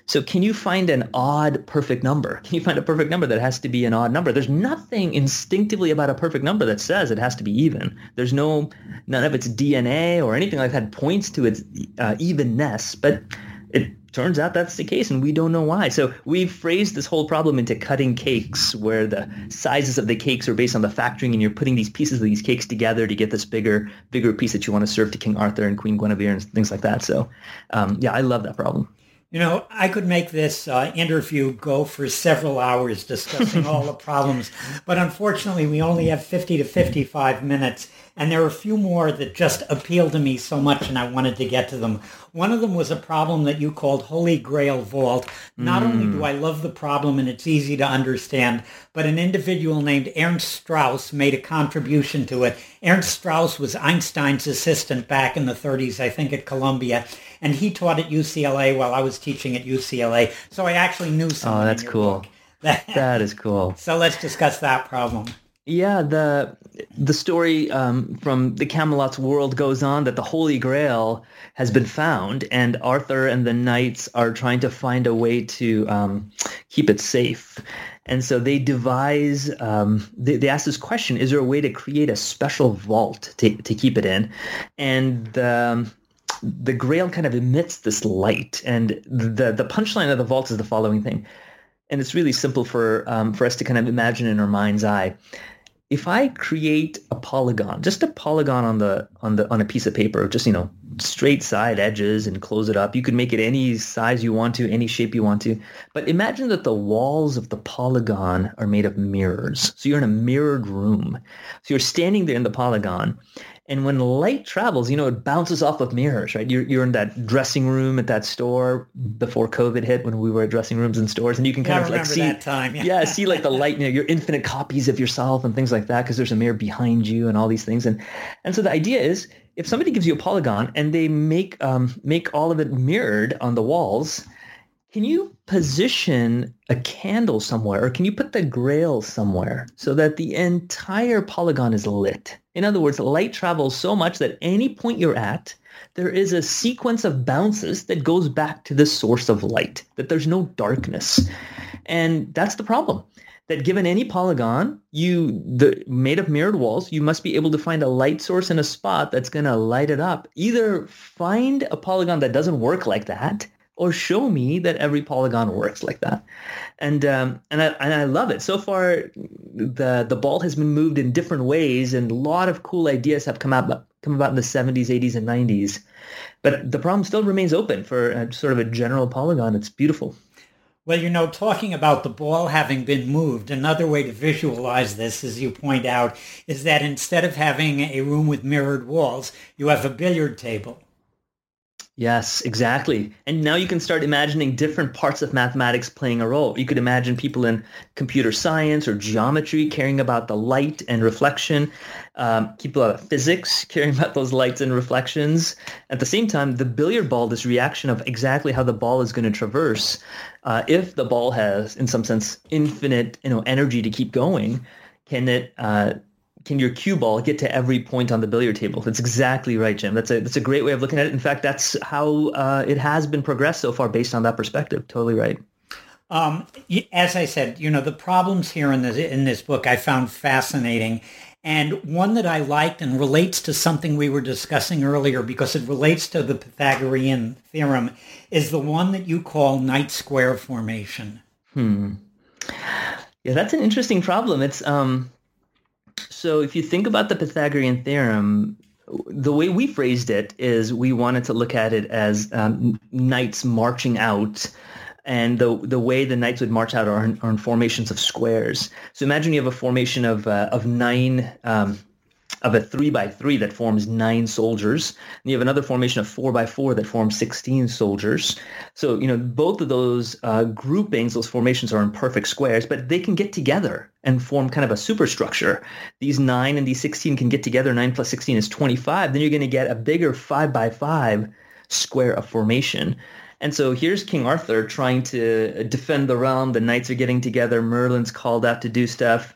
So can you find an odd perfect number? Can you find a perfect number that has to be an odd number? There's nothing instinctively about a perfect number that says it has to be even. There's no, none of its DNA or anything like that points to its uh, evenness, but it turns out that's the case and we don't know why. So we've phrased this whole problem into cutting cakes where the sizes of the cakes are based on the factoring and you're putting these pieces of these cakes together to get this bigger, bigger piece that you want to serve to King Arthur and Queen Guinevere and things like that. So um, yeah, I love that problem. You know, I could make this uh, interview go for several hours discussing all the problems, but unfortunately we only have 50 to 55 minutes, and there are a few more that just appeal to me so much and I wanted to get to them. One of them was a problem that you called Holy Grail Vault. Not mm. only do I love the problem and it's easy to understand, but an individual named Ernst Straus made a contribution to it. Ernst Straus was Einstein's assistant back in the 30s, I think, at Columbia and he taught at UCLA while I was teaching at UCLA. So I actually knew something. Oh, that's cool. *laughs* that is cool. So let's discuss that problem. Yeah, the the story um, from the Camelot's world goes on that the Holy Grail has been found, and Arthur and the knights are trying to find a way to um, keep it safe. And so they devise, um, they, they ask this question, is there a way to create a special vault to, to keep it in? And um, the Grail kind of emits this light, and the the punchline of the vault is the following thing, and it's really simple for um, for us to kind of imagine in our mind's eye. If I create a polygon, just a polygon on the on the on a piece of paper, just you know straight side edges and close it up. You can make it any size you want to, any shape you want to. But imagine that the walls of the polygon are made of mirrors. So you're in a mirrored room. So you're standing there in the polygon and when light travels, you know, it bounces off of mirrors, right? You're, you're in that dressing room at that store before COVID hit when we were at dressing rooms and stores and you can kind of like see, that time. Yeah. yeah, see like the *laughs* light, you know, your infinite copies of yourself and things like that because there's a mirror behind you and all these things. And, and so the idea is if somebody gives you a polygon and they make, um, make all of it mirrored on the walls, can you position a candle somewhere or can you put the grail somewhere so that the entire polygon is lit? In other words, light travels so much that any point you're at, there is a sequence of bounces that goes back to the source of light, that there's no darkness. And that's the problem. That given any polygon, you the made of mirrored walls, you must be able to find a light source in a spot that's going to light it up. Either find a polygon that doesn't work like that, or show me that every polygon works like that. And um, and I and I love it. So far, the the ball has been moved in different ways, and a lot of cool ideas have come out come about in the 70s, 80s, and 90s. But the problem still remains open for a, sort of a general polygon. It's beautiful. Well, you know, talking about the ball having been moved, another way to visualize this, as you point out, is that instead of having a room with mirrored walls, you have a billiard table. Yes, exactly. And now you can start imagining different parts of mathematics playing a role. You could imagine people in computer science or geometry caring about the light and reflection, um, people out of physics *laughs* caring about those lights and reflections. At the same time, the billiard ball, this reaction of exactly how the ball is going to traverse, uh, if the ball has, in some sense, infinite you know, energy to keep going, can it uh, can your cue ball get to every point on the billiard table? That's exactly right, Jim. That's a that's a great way of looking at it. In fact, that's how uh, it has been progressed so far, based on that perspective. Totally right. Um, as I said, you know, the problems here in this in this book I found fascinating, and one that I liked and relates to something we were discussing earlier because it relates to the Pythagorean theorem is the one that you call knight square formation. Hmm. Yeah, that's an interesting problem. It's um so if you think about the Pythagorean theorem, the way we phrased it is we wanted to look at it as um, knights marching out and the the way the knights would march out are in, are in formations of squares. So imagine you have a formation of uh, of nine um, of a three by three that forms nine soldiers. And you have another formation of four by four that forms 16 soldiers. So, you know, both of those uh, groupings, those formations are in perfect squares, but they can get together and form kind of a superstructure. These nine and these 16 can get together. Nine plus 16 is 25. Then you're going to get a bigger five by five square of formation. And so here's King Arthur trying to defend the realm. The knights are getting together. Merlin's called out to do stuff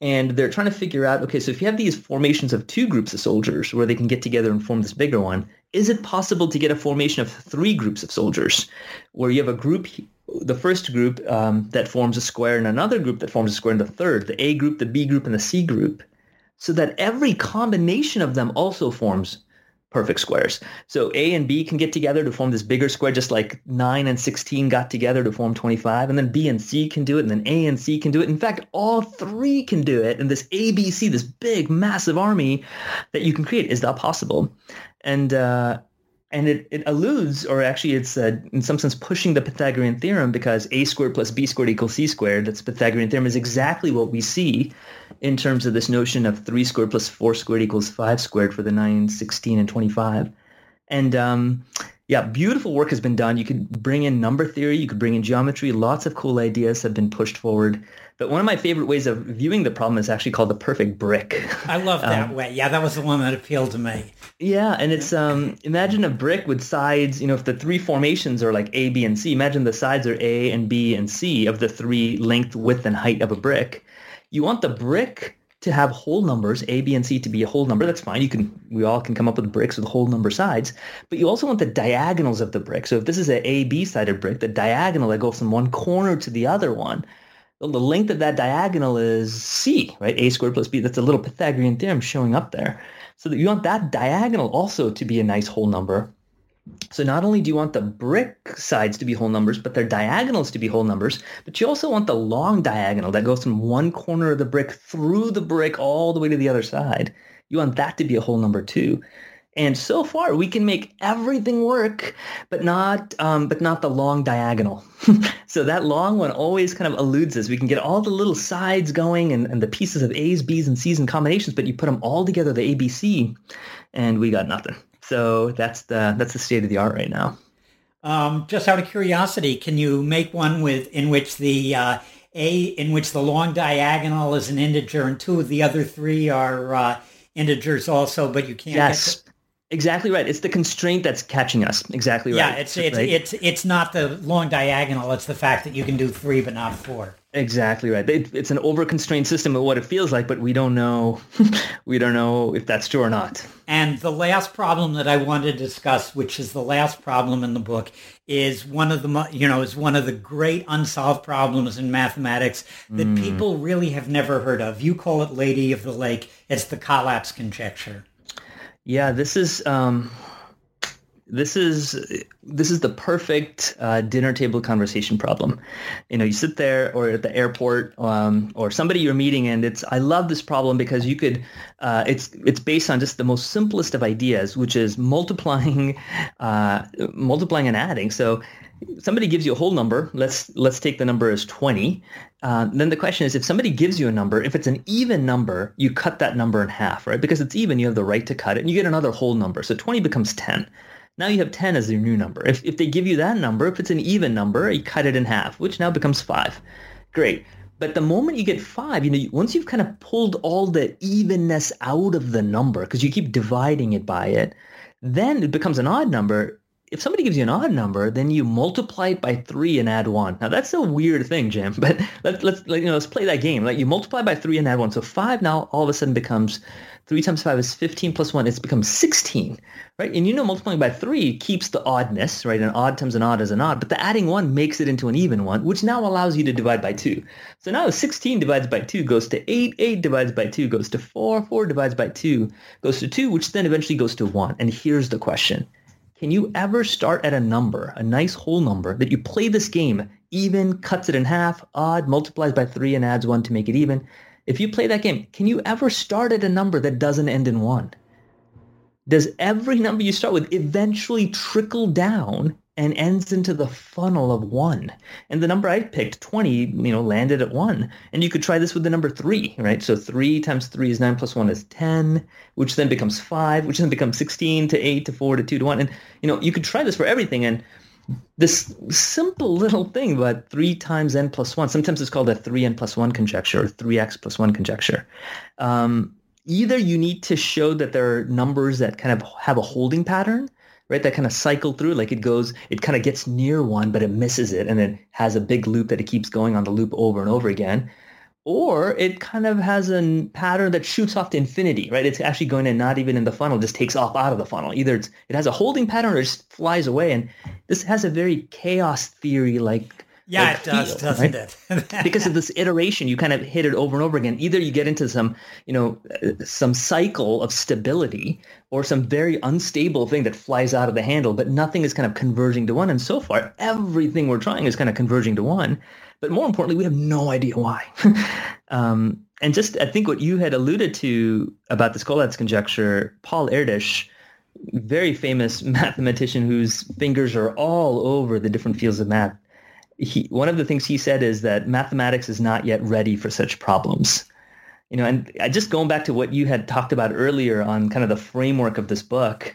And they're trying to figure out, okay, so if you have these formations of two groups of soldiers where they can get together and form this bigger one, is it possible to get a formation of three groups of soldiers? Where you have a group, the first group um, that forms a square and another group that forms a square and the third, the A group, the B group, and the C group, so that every combination of them also forms perfect squares. So A and B can get together to form this bigger square, just like 9 and 16 got together to form 25. And then B and C can do it, and then A and C can do it. In fact, all three can do it. And this ABC, this big, massive army that you can create, is that possible? And uh, and it, it alludes, or actually it's uh, in some sense pushing the Pythagorean theorem because a squared plus b squared equals c squared. That's Pythagorean theorem is exactly what we see in terms of this notion of 3 squared plus 4 squared equals 5 squared for the 9, 16, and 25. And um, yeah, beautiful work has been done. You could bring in number theory, you could bring in geometry. Lots of cool ideas have been pushed forward. But one of my favorite ways of viewing the problem is actually called the perfect brick. I love that um, way. Yeah, that was the one that appealed to me. Yeah, and it's um imagine a brick with sides, you know, if the three formations are like A, B, and C, imagine the sides are A and B and C of the three length, width, and height of a brick. You want the brick to have whole numbers, A, B, and C to be a whole number. That's fine. You can we all can come up with bricks with whole number sides. But you also want the diagonals of the brick. So if this is an A, B sided brick, the diagonal that goes from one corner to the other one, well, the length of that diagonal is C, right? A squared plus B. That's a little Pythagorean theorem showing up there. So that you want that diagonal also to be a nice whole number. So not only do you want the brick sides to be whole numbers, but their diagonals to be whole numbers, but you also want the long diagonal that goes from one corner of the brick through the brick all the way to the other side. You want that to be a whole number too. And so far, we can make everything work, but not, um, but not the long diagonal. *laughs* so that long one always kind of eludes us. We can get all the little sides going and, and the pieces of A's, B's, and C's and combinations, but you put them all together, the ABC, and we got nothing. So that's the that's the state of the art right now. Um, just out of curiosity, can you make one with in which the uh, a in which the long diagonal is an integer and two of the other three are uh, integers also, but you can't. Yes. Exactly right. It's the constraint that's catching us. Exactly right. Yeah, it's it's right? it's it's not the long diagonal. It's the fact that you can do three but not four. Exactly right. It, it's an over-constrained system of what it feels like, but we don't know. *laughs* we don't know if that's true or not. And the last problem that I want to discuss, which is the last problem in the book, is one of the you know is one of the great unsolved problems in mathematics that mm. people really have never heard of. You call it Lady of the Lake. It's the Collatz conjecture. Yeah, this is um, this is this is the perfect uh, dinner table conversation problem. You know, you sit there or at the airport um, or somebody you're meeting, and it's I love this problem because you could uh, it's it's based on just the most simplest of ideas, which is multiplying *laughs* uh, multiplying and adding. So somebody gives you a whole number. Let's let's take the number as 20. Uh, then the question is, if somebody gives you a number, if it's an even number, you cut that number in half, right? Because it's even, you have the right to cut it, and you get another whole number. So 20 becomes 10. Now you have 10 as your new number. If, if they give you that number, if it's an even number, you cut it in half, which now becomes 5. Great. But the moment you get 5, you know, once you've kind of pulled all the evenness out of the number, because you keep dividing it by it, then it becomes an odd number if somebody gives you an odd number, then you multiply it by three and add one. Now that's a weird thing, Jim, *laughs* but let's let's you know let's play that game. Like you multiply by three and add one, so five now all of a sudden becomes three times five is fifteen plus one. It's becomes sixteen, right? And you know multiplying by three keeps the oddness, right? An odd times an odd is an odd, but the adding one makes it into an even one, which now allows you to divide by two. So now sixteen divides by two goes to eight, eight divides by two goes to four, four divides by two goes to two, which then eventually goes to one. And here's the question can you ever start at a number, a nice whole number, that you play this game, even cuts it in half, odd multiplies by three and adds one to make it even? If you play that game, can you ever start at a number that doesn't end in one? Does every number you start with eventually trickle down and ends into the funnel of one. And the number I picked, 20, you know, landed at one. And you could try this with the number three, right? So three times three is nine plus one is 10, which then becomes five, which then becomes 16 to eight to four to two to one. And, you know, you could try this for everything. And this simple little thing, but three times n plus one, sometimes it's called a three n plus one conjecture or 3x plus one conjecture. Um, either you need to show that there are numbers that kind of have a holding pattern, right? That kind of cycle through, like it goes, it kind of gets near one, but it misses it, and it has a big loop that it keeps going on the loop over and over again. Or it kind of has a pattern that shoots off to infinity, right? It's actually going to not even in the funnel, just takes off out of the funnel. Either it has a holding pattern or it just flies away. And this has a very chaos theory like yeah, like it does, feel, doesn't right? it? *laughs* because of this iteration, you kind of hit it over and over again. Either you get into some, you know, uh, some cycle of stability or some very unstable thing that flies out of the handle, but nothing is kind of converging to one. And so far, everything we're trying is kind of converging to one. But more importantly, we have no idea why. *laughs* um, and just, I think what you had alluded to about the Collatz conjecture, Paul Erdős, very famous *laughs* mathematician whose fingers are all over the different fields of math he, one of the things he said is that mathematics is not yet ready for such problems. You know, and just going back to what you had talked about earlier on kind of the framework of this book,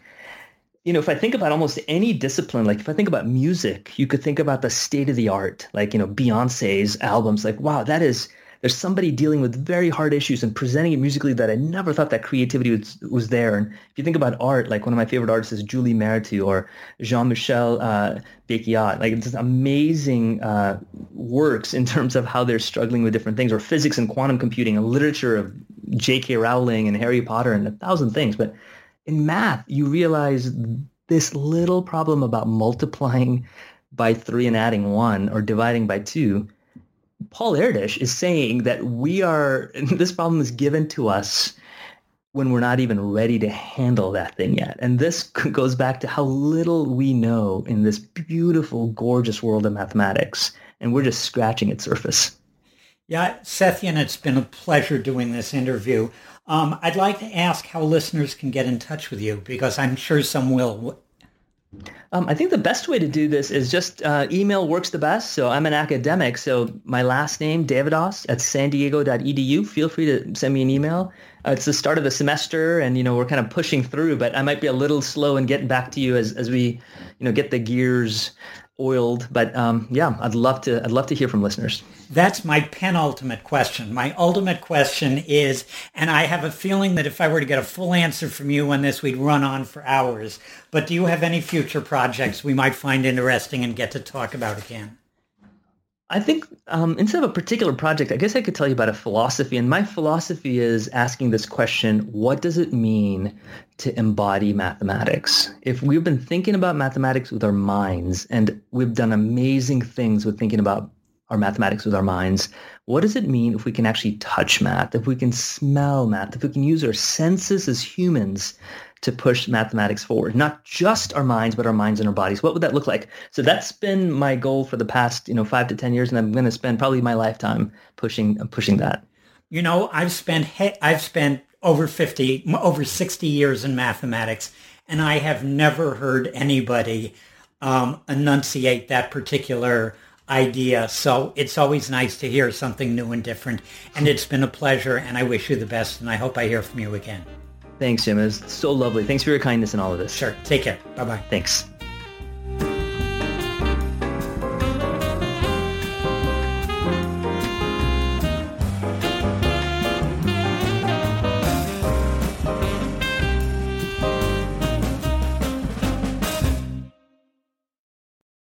you know, if I think about almost any discipline, like if I think about music, you could think about the state of the art, like, you know, Beyonce's albums, like, wow, that is there's somebody dealing with very hard issues and presenting it musically that I never thought that creativity was, was there. And if you think about art, like one of my favorite artists is Julie Mehretu or Jean-Michel uh. Like it's amazing uh, works in terms of how they're struggling with different things, or physics and quantum computing, and literature of J.K. Rowling and Harry Potter and a thousand things. But in math, you realize this little problem about multiplying by three and adding one or dividing by two Paul Erdős is saying that we are, *laughs* this problem is given to us when we're not even ready to handle that thing yet. And this *laughs* goes back to how little we know in this beautiful, gorgeous world of mathematics. And we're just scratching its surface. Yeah, Satyan, it's been a pleasure doing this interview. Um, I'd like to ask how listeners can get in touch with you because I'm sure some will. Um, I think the best way to do this is just uh, email works the best. So I'm an academic. So my last name, Devadoss at san diego.edu. Feel free to send me an email. Uh, it's the start of the semester and, you know, we're kind of pushing through, but I might be a little slow in getting back to you as, as we, you know, get the gears oiled. But um, yeah, I'd love to. I'd love to hear from listeners. That's my penultimate question. My ultimate question is, and I have a feeling that if I were to get a full answer from you on this, we'd run on for hours. But do you have any future projects we might find interesting and get to talk about again? I think um, instead of a particular project, I guess I could tell you about a philosophy. And my philosophy is asking this question, what does it mean to embody mathematics? If we've been thinking about mathematics with our minds, and we've done amazing things with thinking about our mathematics with our minds, what does it mean if we can actually touch math, if we can smell math, if we can use our senses as humans to push mathematics forward, not just our minds, but our minds and our bodies. What would that look like? So that's been my goal for the past, you know, five to 10 years. And I'm going to spend probably my lifetime pushing, pushing that. You know, I've spent, I've spent over 50, over 60 years in mathematics, and I have never heard anybody um, enunciate that particular idea. So it's always nice to hear something new and different. And it's been a pleasure, and I wish you the best, and I hope I hear from you again. Thanks, Jim. It was so lovely. Thanks for your kindness in all of this. Sure. Take care. Bye-bye. Thanks.